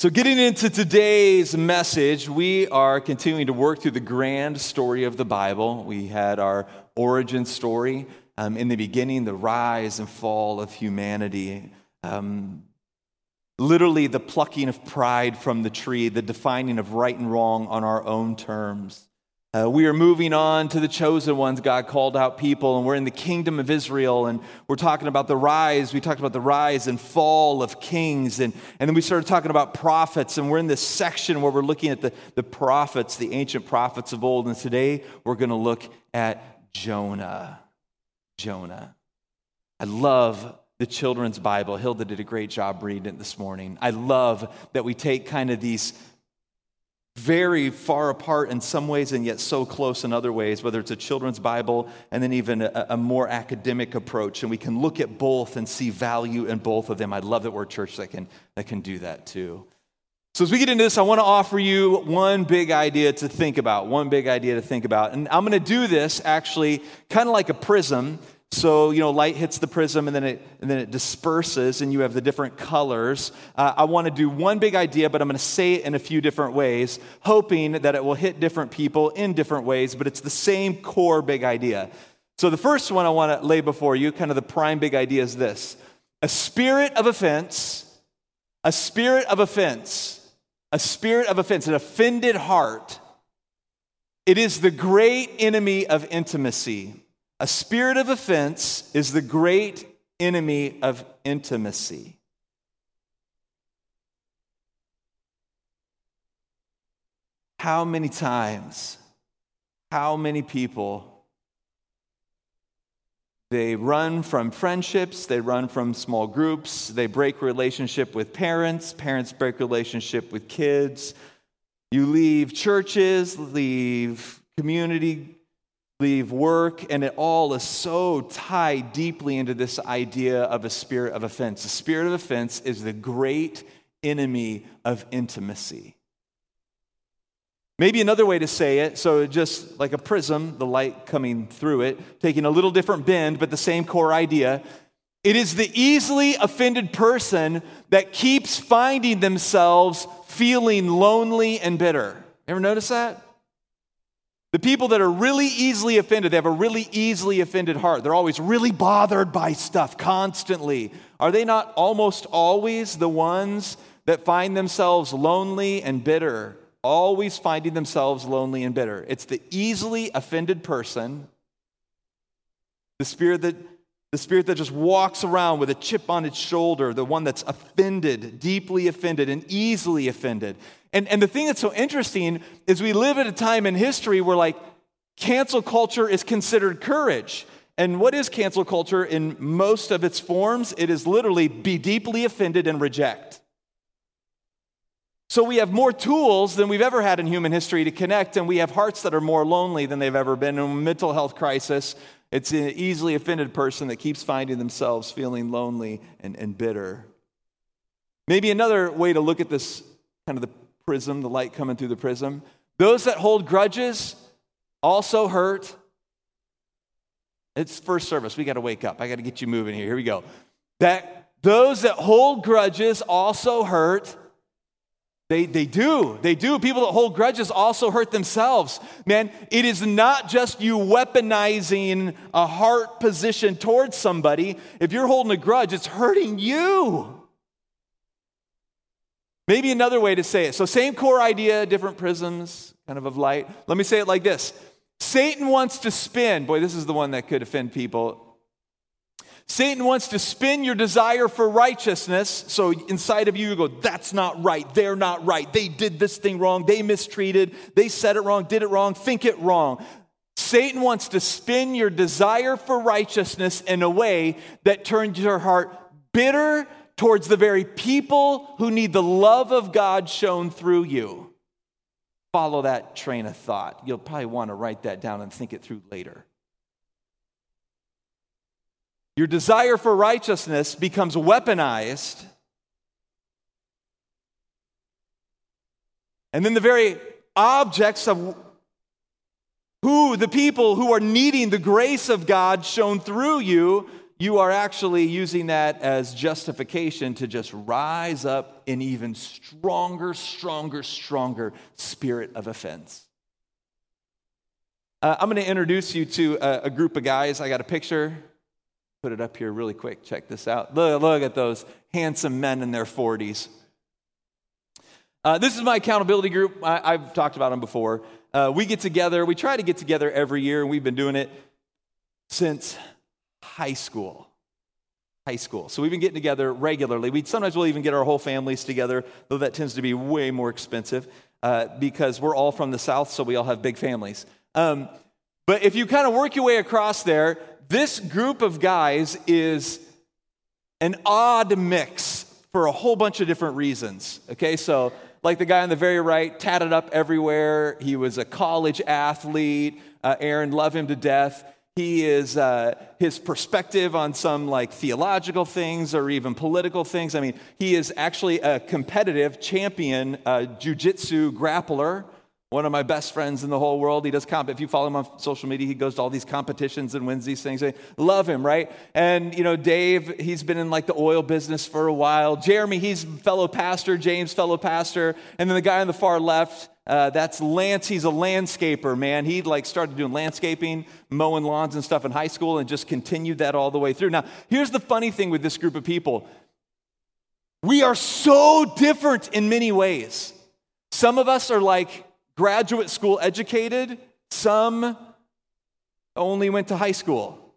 So, getting into today's message, we are continuing to work through the grand story of the Bible. We had our origin story um, in the beginning, the rise and fall of humanity. Um, literally, the plucking of pride from the tree, the defining of right and wrong on our own terms. Uh, we are moving on to the chosen ones. God called out people, and we're in the kingdom of Israel, and we're talking about the rise. We talked about the rise and fall of kings, and, and then we started talking about prophets, and we're in this section where we're looking at the, the prophets, the ancient prophets of old, and today we're going to look at Jonah. Jonah. I love the children's Bible. Hilda did a great job reading it this morning. I love that we take kind of these very far apart in some ways and yet so close in other ways, whether it's a children's Bible and then even a, a, more academic approach. And we can look at both and see value in both of them. I love that we're a church that can, that can do that too. So, as we get into this, I want to offer you one big idea to think about. One big idea to think about. And I'm going to do this actually kind of like a prism. So, you know, light hits the prism and then it, and then it disperses and you have the different colors. Uh, I want to do one big idea, but I'm going to say it in a few different ways, hoping that it will hit different people in different ways, but it's the same core big idea. So, the first one I want to lay before you, kind of the prime big idea, is this a spirit of offense, a spirit of offense, a spirit of offense, an offended heart. It is the great enemy of intimacy. A spirit of offense is the great enemy of intimacy. How many times, how many people, they run from friendships, they run from small groups, they break relationship with parents, parents break relationship with kids. You leave churches, leave community leave work, and it all is so tied deeply into this idea of a spirit of offense. The spirit of offense is the great enemy of intimacy. Maybe another way to say it, so just like a prism, the light coming through it, taking a little different bend, but the same core idea. It is the easily offended person that keeps finding themselves feeling lonely and bitter. Ever notice that? The people that are really easily offended, they have a really easily offended heart. They're always really bothered by stuff constantly. Are they not almost always the ones that find themselves lonely and bitter? Always finding themselves lonely and bitter. It's the easily offended person, the spirit that the spirit that just walks around with a chip on its shoulder, the one that's offended, deeply offended, and easily offended. And, and the thing that's so interesting is we live at a time in history where, like, cancel culture is considered courage. And what is cancel culture in most of its forms? It is literally be deeply offended and reject. So we have more tools than we've ever had in human history to connect, and we have hearts that are more lonely than they've ever been. In a mental health crisis, it's an easily offended person that keeps finding themselves feeling lonely and, and bitter. Maybe another way to look at this kind of the prism, the light coming through the prism. Those that hold grudges also hurt. It's first service. We got to wake up. I got to get you moving here. Here we go. That those that hold grudges also hurt. They, they do. They do. People that hold grudges also hurt themselves. Man, it is not just you weaponizing a heart position towards somebody. If you're holding a grudge, it's hurting you. Maybe another way to say it. So, same core idea, different prisms, kind of of light. Let me say it like this Satan wants to spin, boy, this is the one that could offend people. Satan wants to spin your desire for righteousness. So inside of you, you go, that's not right. They're not right. They did this thing wrong. They mistreated. They said it wrong, did it wrong, think it wrong. Satan wants to spin your desire for righteousness in a way that turns your heart bitter towards the very people who need the love of God shown through you. Follow that train of thought. You'll probably want to write that down and think it through later. Your desire for righteousness becomes weaponized. And then the very objects of who, the people who are needing the grace of God shown through you, you are actually using that as justification to just rise up in even stronger, stronger, stronger spirit of offense. Uh, I'm going to introduce you to a, a, group of guys. I got a picture. Put it up here really quick. Check this out. Look, look at those handsome men in their 40s. Uh, this is my accountability group. I, have talked about them before. Uh, we get together, we try to get together every year, and we've been doing it since high school. High school. So we've been getting together regularly. We sometimes we'll even get our whole families together, though that tends to be way more expensive uh, because we're all from the South, so we all have big families. Um, but if you kind of work your way across there, this group of guys is an odd mix for a whole bunch of different reasons. Okay, so like the guy on the very right, tatted up everywhere. He was a college athlete. Uh, Aaron, love him to death. He is uh, his perspective on some like theological things or even political things. I mean, he is actually a competitive champion uh, jujitsu grappler. One of my best friends in the whole world. He does comp. If you follow him on social media, he goes to all these competitions and wins these things. Love him, right? And you know, Dave, he's been in like the oil business for a while. Jeremy, he's fellow pastor. James, fellow pastor. And then the guy on the far left, uh, that's Lance. He's a landscaper, man. He like started doing landscaping, mowing lawns and stuff in high school, and just continued that all the way through. Now, here's the funny thing with this group of people: we are so different in many ways. Some of us are like graduate school educated, some only went to high school.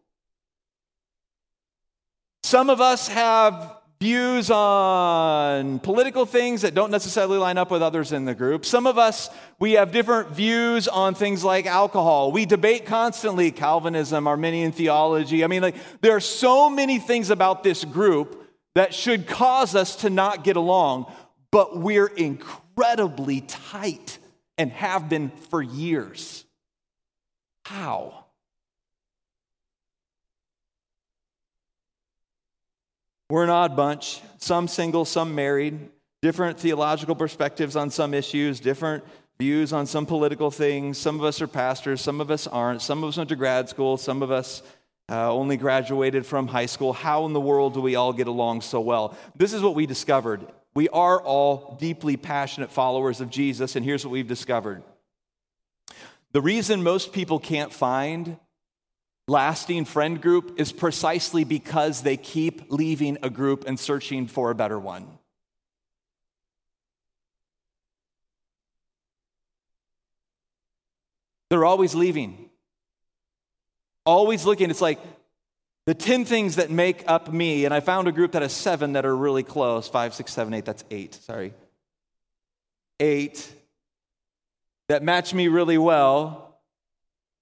Some of us have views on political things that don't necessarily line up with others in the group. Some of us, we have different views on things like alcohol. We debate constantly Calvinism, Arminian theology. I mean, like, there are so many things about this group that should cause us to not get along, but we're incredibly tight and have been for years. How? We're an odd bunch, some single, some married, different theological perspectives on some issues, different views on some political things. Some of us are pastors, some of us aren't. Some of us went to grad school, some of us uh, only graduated from high school. How in the world do we all get along so well? This is what we discovered we are all deeply passionate followers of Jesus, and here's what we've discovered. The reason most people can't find lasting friend group is precisely because they keep leaving a group and searching for a better one. They're always leaving. Always looking. It's like the 10 things that make up me, and I found a group that has seven that are really close five, six, seven, eight. That's eight, sorry. Eight that match me really well.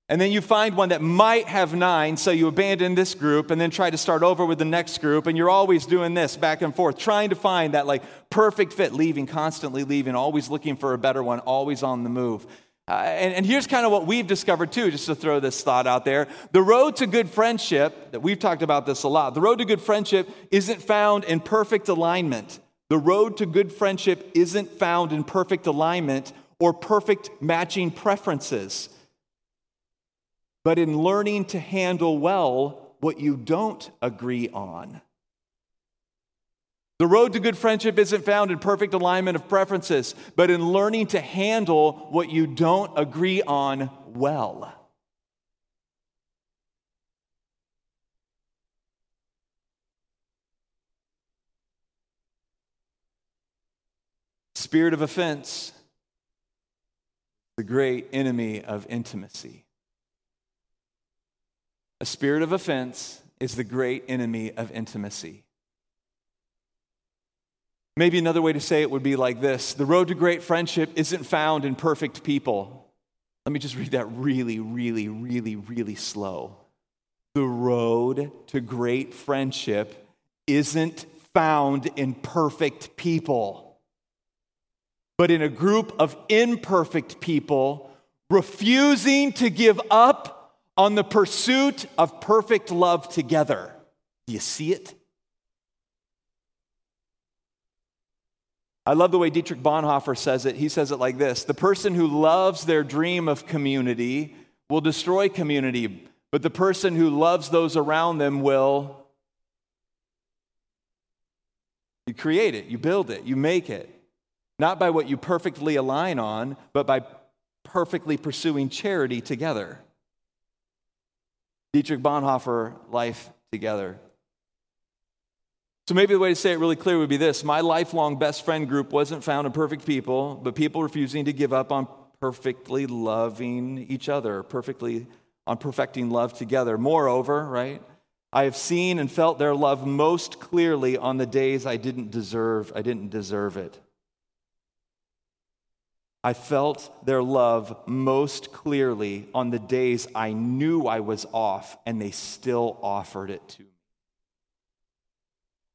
And then you find one that might have nine, so you abandon this group and then try to start over with the next group. And you're always doing this back and forth, trying to find that like perfect fit, leaving, constantly leaving, always looking for a better one, always on the move. Uh, and, and here's kind of what we've discovered too, just to throw this thought out there. The road to good friendship, that we've talked about this a lot, the road to good friendship isn't found in perfect alignment. The road to good friendship isn't found in perfect alignment or perfect matching preferences, but in learning to handle well what you don't agree on. The road to good friendship isn't found in perfect alignment of preferences, but in learning to handle what you don't agree on well. Spirit of offense, the great enemy of intimacy. A spirit of offense is the great enemy of intimacy. Maybe another way to say it would be like this The road to great friendship isn't found in perfect people. Let me just read that really, really, really, really slow. The road to great friendship isn't found in perfect people, but in a group of imperfect people refusing to give up on the pursuit of perfect love together. Do you see it? I love the way Dietrich Bonhoeffer says it. He says it like this The person who loves their dream of community will destroy community, but the person who loves those around them will. You create it, you build it, you make it. Not by what you perfectly align on, but by perfectly pursuing charity together. Dietrich Bonhoeffer, Life Together. So maybe the way to say it really clear would be this My lifelong best friend group wasn't found in perfect people, but people refusing to give up on perfectly loving each other, perfectly on perfecting love together. Moreover, right? I have seen and felt their love most clearly on the days I didn't deserve, I didn't deserve it. I felt their love most clearly on the days I knew I was off and they still offered it to me.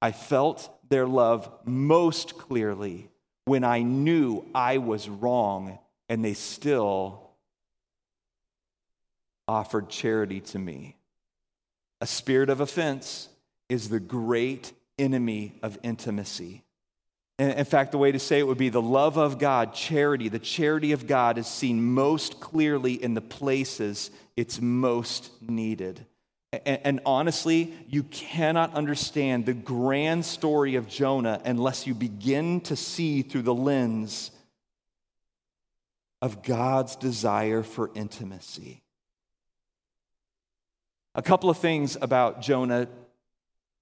I felt their love most clearly when I knew I was wrong and they still offered charity to me. A spirit of offense is the great enemy of intimacy. In fact, the way to say it would be the love of God, charity, the charity of God is seen most clearly in the places it's most needed. And, honestly, you cannot understand the grand story of Jonah unless you begin to see through the lens of God's desire for intimacy. A couple of things about Jonah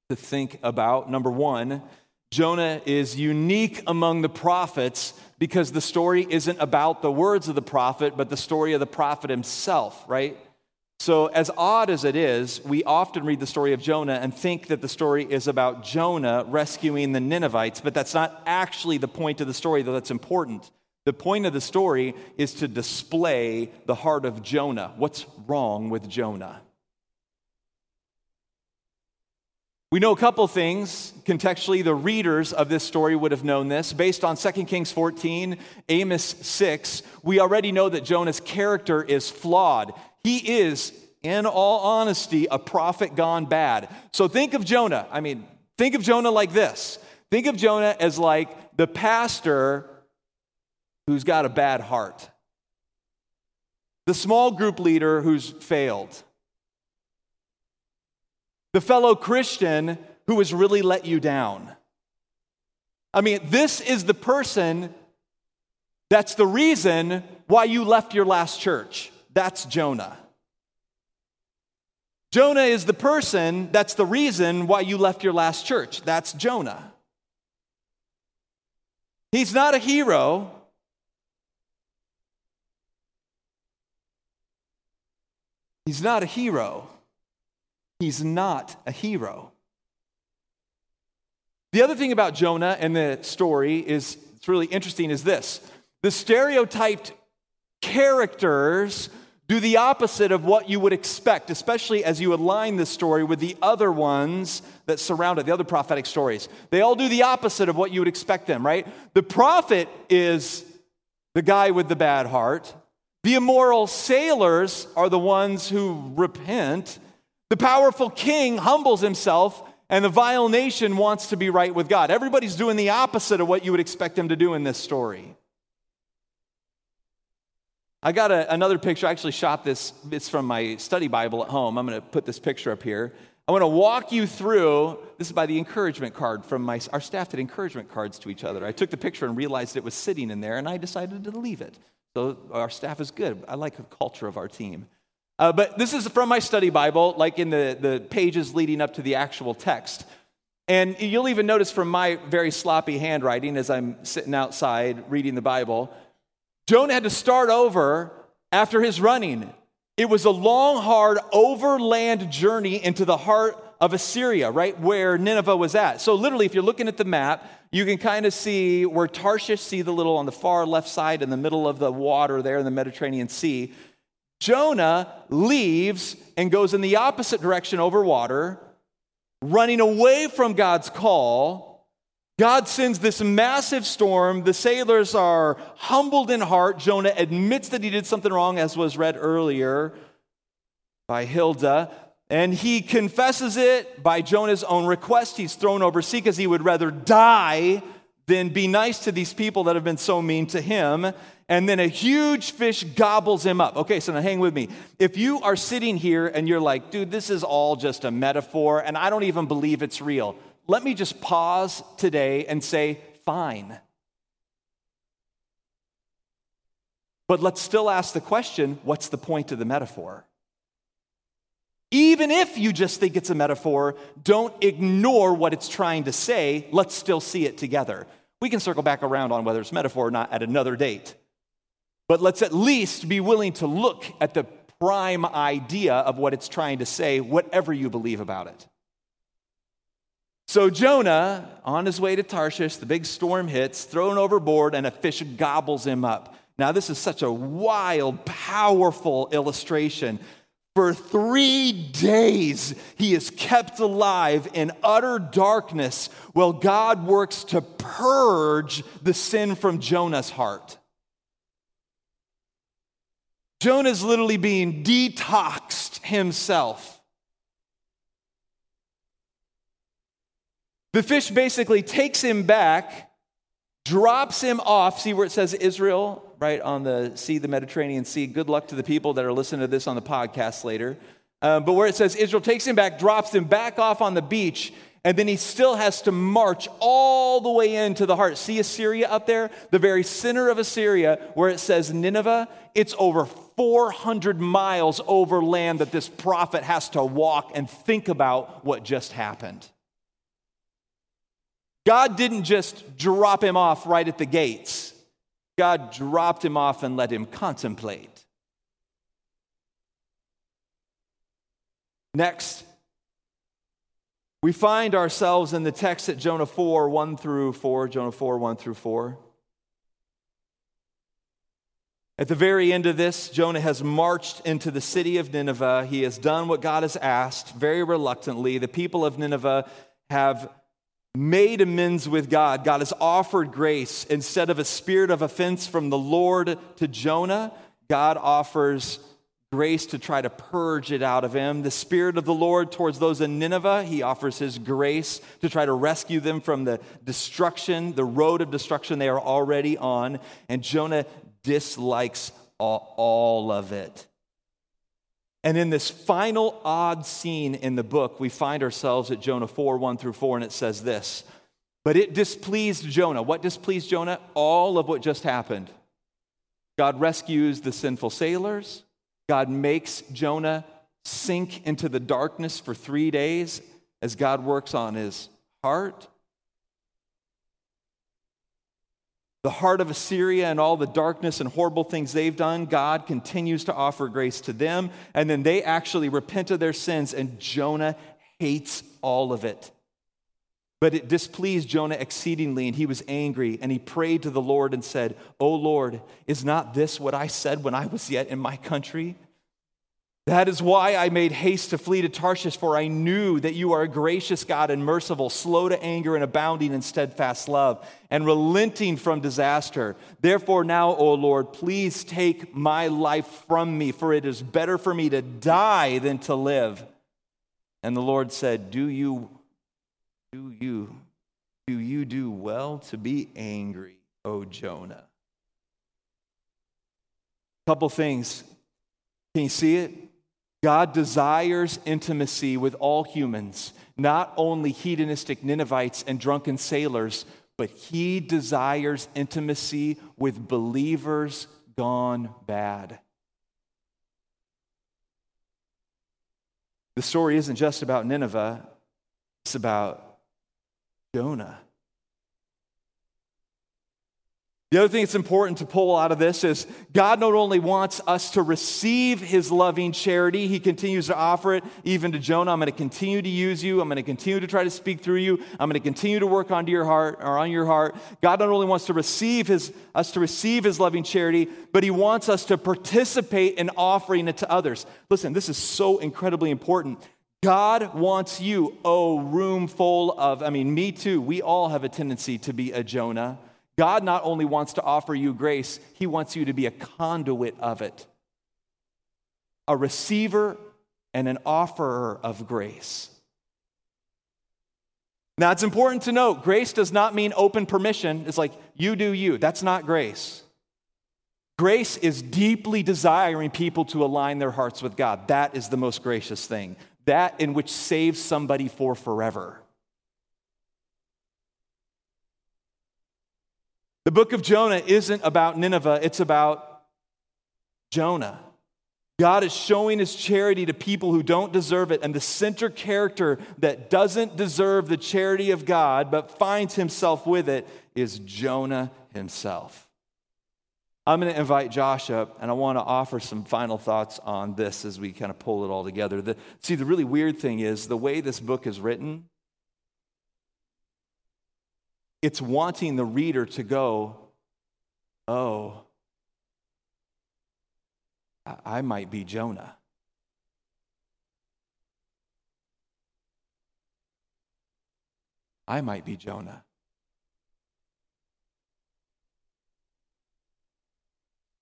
to think about. Number one, Jonah is unique among the prophets because the story isn't about the words of the prophet, but the story of the prophet himself, right? So, as odd as it is, we often read the story of Jonah and think that the story is about Jonah rescuing the Ninevites, but that's not actually the point of the story, though that's important. The point of the story is to display the heart of Jonah. What's wrong with Jonah? We know a couple things. Contextually, the readers of this story would have known this. Based on 2 Kings 14, Amos 6, we already know that Jonah's character is flawed. He is, in all honesty, a prophet gone bad. So think of Jonah. I mean, think of Jonah like this think of Jonah as like the pastor who's got a bad heart, the small group leader who's failed the fellow Christian who has really let you down. I mean, this is the person that's the reason why you left your last church. That's Jonah. Jonah is the person that's the reason why you left your last church. That's Jonah. He's not a hero. He's not a hero he's not a hero. The other thing about Jonah and the story is it's really interesting is this. The stereotyped characters do the opposite of what you would expect, especially as you align this story with the other ones that surround it, the other prophetic stories. They all do the opposite of what you would expect them, right? The prophet is the guy with the bad heart. The immoral sailors are the ones who repent. The powerful king humbles himself, and the vile nation wants to be right with God. Everybody's doing the opposite of what you would expect them to do in this story. I got a, another picture. I actually shot this. It's from my study Bible at home. I'm going to put this picture up here. I want to walk you through. This is by the encouragement card from my. Our staff did encouragement cards to each other. I took the picture and realized it was sitting in there, and I decided to leave it. So our staff is good. I like the culture of our team. Uh, but this is from my study Bible, like in the, the pages leading up to the actual text. And you'll even notice from my very sloppy handwriting as I'm sitting outside reading the Bible, Jonah had to start over after his running. It was a long, hard overland journey into the heart of Assyria, right where Nineveh was at. So, literally, if you're looking at the map, you can kind of see where Tarshish, see the little on the far left side in the middle of the water there in the Mediterranean Sea. Jonah leaves and goes in the opposite direction over water, running away from God's call. God sends this massive storm. The sailors are humbled in heart. Jonah admits that he did something wrong, as was read earlier by Hilda. And he confesses it by Jonah's own request. He's thrown over sea because he would rather die than be nice to these people that have been so mean to him and then a huge fish gobbles him up. Okay, so now hang with me. If you are sitting here and you're like, dude, this is all just a metaphor, and I don't even believe it's real, let me just pause today and say, fine. But let's still ask the question what's the point of the metaphor? Even if you just think it's a metaphor, don't ignore what it's trying to say. Let's still see it together. We can circle back around on whether it's metaphor or not at another date. But let's at least be willing to look at the prime idea of what it's trying to say, whatever you believe about it. So Jonah, on his way to Tarshish, the big storm hits, thrown overboard, and a fish gobbles him up. Now, this is such a wild, powerful illustration. For three days, he is kept alive in utter darkness while God works to purge the sin from Jonah's heart. Jonah is literally being detoxed himself. The fish basically takes him back, drops him off. See where it says Israel, right on the sea, the Mediterranean Sea. Good luck to the people that are listening to this on the podcast later. Um, but where it says Israel takes him back, drops him back off on the beach, and then he still has to march all the way into the heart. See Assyria up there? The very center of Assyria, where it says Nineveh, it's over 400 miles over land that this prophet has to walk and think about what just happened. God didn't just drop him off right at the gates, God dropped him off and let him contemplate. Next, we find ourselves in the text at Jonah 4 1 through 4, Jonah 4 1 through 4. At the very end of this, Jonah has marched into the city of Nineveh. He has done what God has asked very reluctantly. The people of Nineveh have made amends with God. God has offered grace. Instead of a spirit of offense from the Lord to Jonah, God offers grace to try to purge it out of him. The Spirit of the Lord towards those in Nineveh, he offers his grace to try to rescue them from the destruction, the road of destruction they are already on. And Jonah dislikes all, of it. And in this final odd scene in the book, we find ourselves at Jonah 4 1 through 4, and it says this But it displeased Jonah. What displeased Jonah? All of what just happened. God rescues the sinful sailors. God makes Jonah sink into the darkness for three days as God works on his heart. The heart of Assyria and all the darkness and horrible things they've done, God continues to offer grace to them. And then they actually repent of their sins, and Jonah hates all of it. But it displeased Jonah exceedingly, and he was angry, and he prayed to the Lord and said, O Lord, is not this what I said when I was yet in my country? That is why I made haste to flee to Tarshish, for I knew that you are a gracious God and merciful, slow to anger and abounding in steadfast love, and relenting from disaster. Therefore, now, O Lord, please take my life from me, for it is better for me to die than to live. And the Lord said, Do you, do you, do you do well to be angry, O Jonah? Couple things. Can you see it? God desires intimacy with all humans, not only hedonistic Ninevites and drunken sailors, but he desires intimacy with believers gone bad. The story isn't just about Nineveh, it's about Jonah. The other thing that's important to pull out of this is God not only wants us to receive his loving charity, he continues to offer it even to Jonah. I'm going to continue to use you. I'm going to continue to try to speak through you. I'm going to continue to work onto your heart or on your heart. God not only wants to receive his us to receive his loving charity, but he wants us to participate in offering it to others. Listen, this is so incredibly important. God wants you, oh, room full of, I mean, me too. We all have a tendency to be a Jonah. God not only wants to offer you grace, He wants you to be a conduit of it, a receiver and an offerer of grace. Now, it's important to note grace does not mean open permission. It's like, you do you. That's not grace. Grace is deeply desiring people to align their hearts with God. That is the most gracious thing. That in which saves somebody for forever. The book of Jonah isn't about Nineveh, it's about Jonah. God is showing his charity to people who don't deserve it, and the center character that doesn't deserve the charity of God but finds himself with it is Jonah himself. I'm going to invite Josh up, and I want to offer some final thoughts on this as we kind of pull it all together. The, see, the really weird thing is the way this book is written, it's wanting the reader to go, oh, I might be Jonah. I might be Jonah.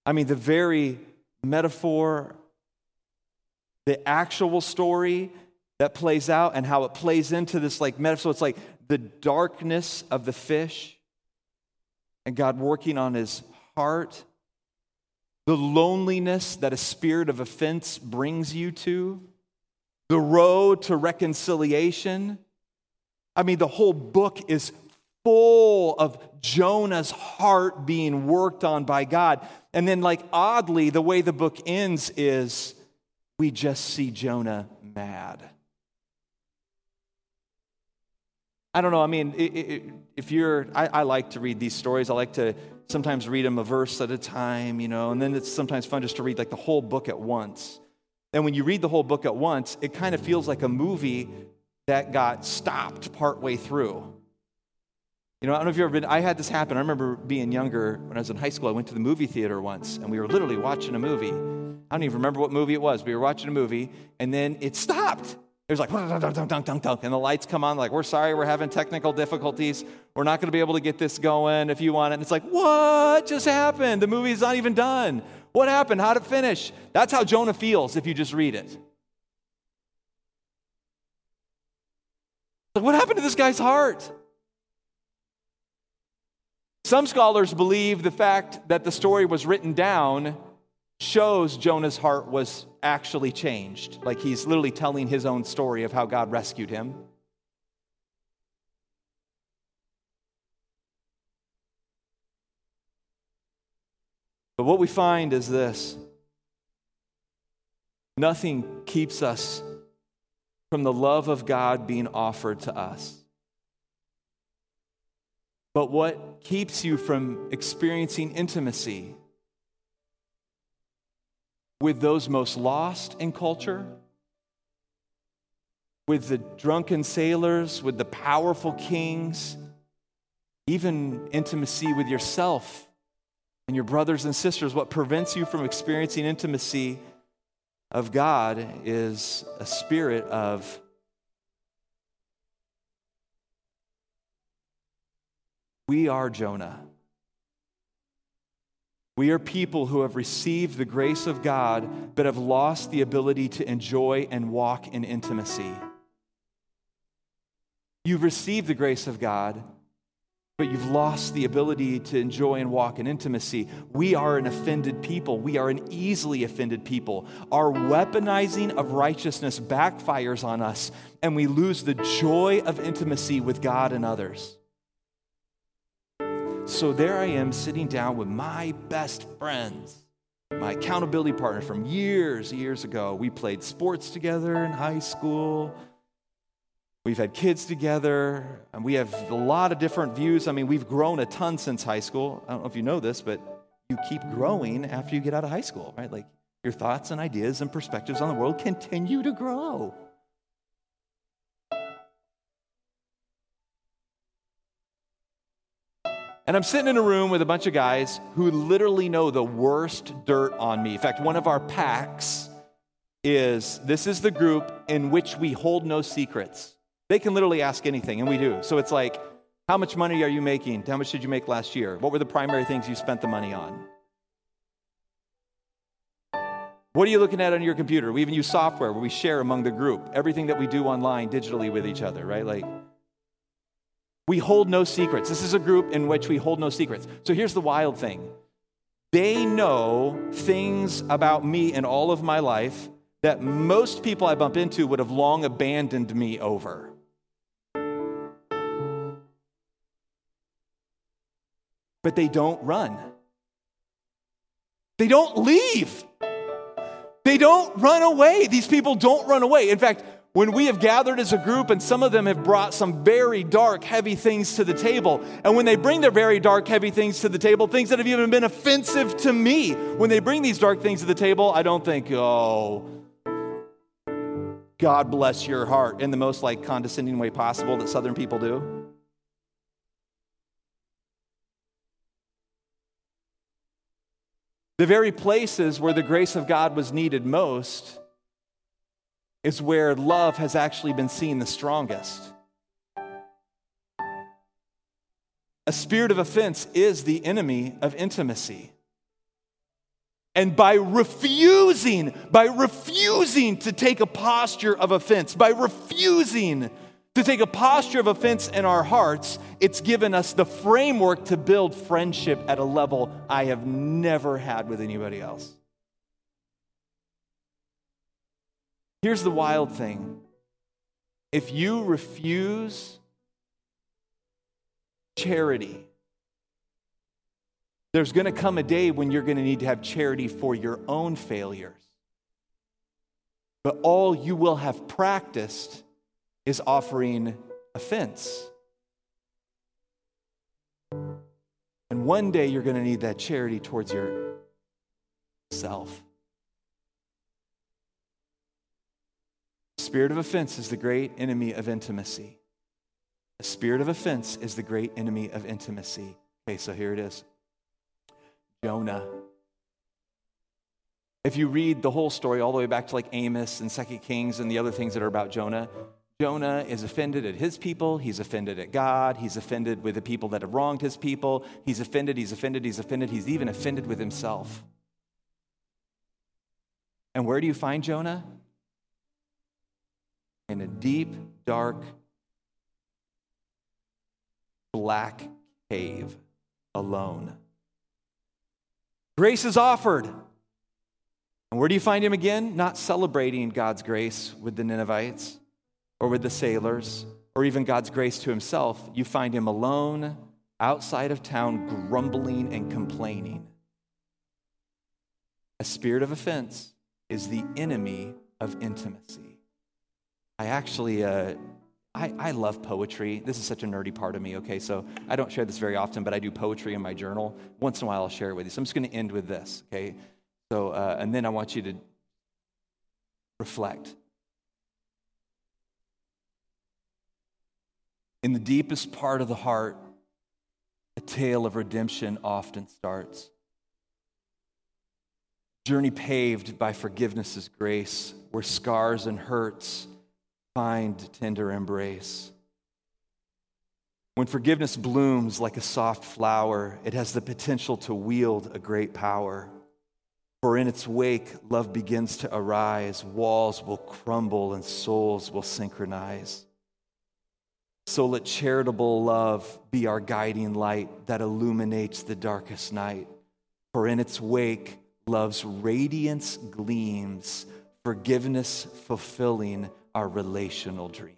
I mean, the very metaphor, the actual story that plays out and how it plays into this like metaphor. So it's like the darkness of the fish and God working on his heart the loneliness that a spirit of offense brings you to, the road to reconciliation. I mean, the whole book is full of Jonah's heart being worked on by God. And then, like, oddly, the way the book ends is we just see Jonah mad. I don't know. I mean, if you're, I, I like to read these stories. I like to sometimes read them a verse at a time, you know, and then it's sometimes fun just to read like the whole book at once. And when you read the whole book at once, it kind of feels like a movie that got stopped partway through. You know, I don't know if you've ever been, I had this happen. I remember being younger when I was in high school. I went to the movie theater once and we were literally watching a movie. I don't even remember what movie it was. We were watching a movie and then it stopped. Was like, dunk, dunk, dunk, dunk, and the lights come on, like, we're sorry, we're having technical difficulties. We're not going to be able to get this going if you want it. And it's like, what just happened? The movie's not even done. What happened? How'd it finish? That's how Jonah feels if you just read it. Like, what happened to this guy's heart? Some scholars believe the fact that the story was written down shows Jonah's heart was actually changed. Like he's literally telling his own story of how God rescued him. But what we find is this nothing keeps us from the love of God being offered to us. But what keeps you from experiencing intimacy with those most lost in culture, with the drunken sailors, with the powerful kings, even intimacy with yourself and your brothers and sisters. What prevents you from experiencing intimacy of God is a spirit of we are Jonah. We are people who have received the grace of God, but have lost the ability to enjoy and walk in intimacy. You've received the grace of God, but you've lost the ability to enjoy and walk in intimacy. We are an offended people. We are an easily offended people. Our weaponizing of righteousness backfires on us, and we lose the joy of intimacy with God and others. So there I am sitting down with my best friends, my accountability partner from years, years ago. We played sports together in high school. We've had kids together, and we have a lot of different views. I mean, we've grown a ton since high school. I don't know if you know this, but you keep growing after you get out of high school, right? Like your thoughts and ideas and perspectives on the world continue to grow. And I'm sitting in a room with a bunch of guys who literally know the worst dirt on me. In fact, one of our packs is this is the group in which we hold no secrets. They can literally ask anything, and we do. So it's like, how much money are you making? How much did you make last year? What were the primary things you spent the money on? What are you looking at on your computer? We even use software where we share among the group everything that we do online digitally with each other, right? Like, we hold no secrets. This is a group in which we hold no secrets. So here's the wild thing they know things about me and all of my life that most people I bump into would have long abandoned me over. but they don't run. They don't leave. They don't run away. These people don't run away. In fact, when we have gathered as a group and some of them have brought some very dark, heavy things to the table, and when they bring their very dark, heavy things to the table, things that have even been offensive to me, when they bring these dark things to the table, I don't think, oh, God bless your heart in the most like condescending way possible that Southern people do. The very places where the grace of God was needed most is where love has actually been seen the strongest. A spirit of offense is the enemy of intimacy. And by refusing, by refusing to take a posture of offense, by refusing to take a posture of offense in our hearts, it's given us the framework to build friendship at a level I have never had with anybody else. Here's the wild thing if you refuse charity, there's going to come a day when you're going to need to have charity for your own failures. But all you will have practiced is offering offense. And one day you're going to need that charity towards yourself. Spirit of offense is the great enemy of intimacy. The spirit of offense is the great enemy of intimacy. Okay, so here it is Jonah. If you read the whole story all the way back to like Amos and Second Kings and the other things that are about Jonah, Jonah is offended at his people. He's offended at God. He's offended with the people that have wronged his people. He's offended, he's offended, he's offended. He's even offended with himself. And where do you find Jonah? In a deep, dark, black cave alone. Grace is offered. And where do you find him again? Not celebrating God's grace with the Ninevites or with the sailors or even God's grace to himself. You find him alone outside of town, grumbling and complaining. A spirit of offense is the enemy of intimacy. I actually, uh, I, I love poetry. This is such a nerdy part of me, okay? So I don't share this very often, but I do poetry in my journal. Once in a while, I'll share it with you. So I'm just going to end with this, okay? So, uh, and then I want you to reflect. In the deepest part of the heart, a tale of redemption often starts. Journey paved by forgiveness's grace, where scars and hurts find tender embrace. When forgiveness blooms like a soft flower, it has the potential to wield a great power. For in its wake, love begins to arise, walls will crumble, and souls will synchronize. So let charitable love be our guiding light that illuminates the darkest night. For in its wake, love's radiance gleams, forgiveness fulfilling our relational dream.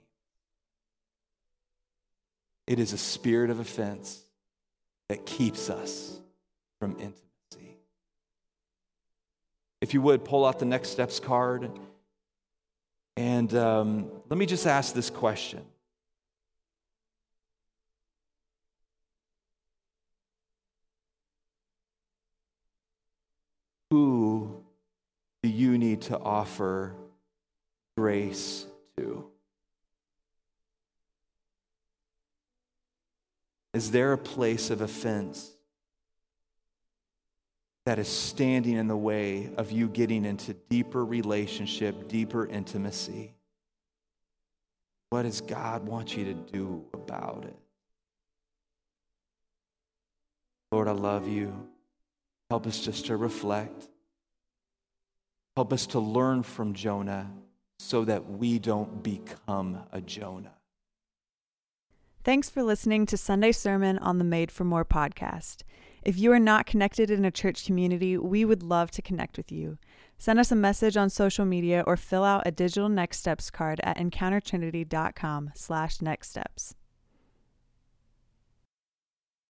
It is a spirit of offense that keeps us from intimacy. If you would, pull out the next steps card. And um, let me just ask this question Who do you need to offer grace to? Is there a place of offense that is standing in the way of you getting into deeper relationship, deeper intimacy? What does God want you to do about it? Lord, I love you. Help us just to reflect. Help us to learn from Jonah so that we don't become a Jonah. Thanks for listening to Sunday Sermon on the Made for More podcast. If you are not connected in a church community, we would love to connect with you. Send us a message on social media or fill out a digital next steps card at encountertrinity.com slash next steps.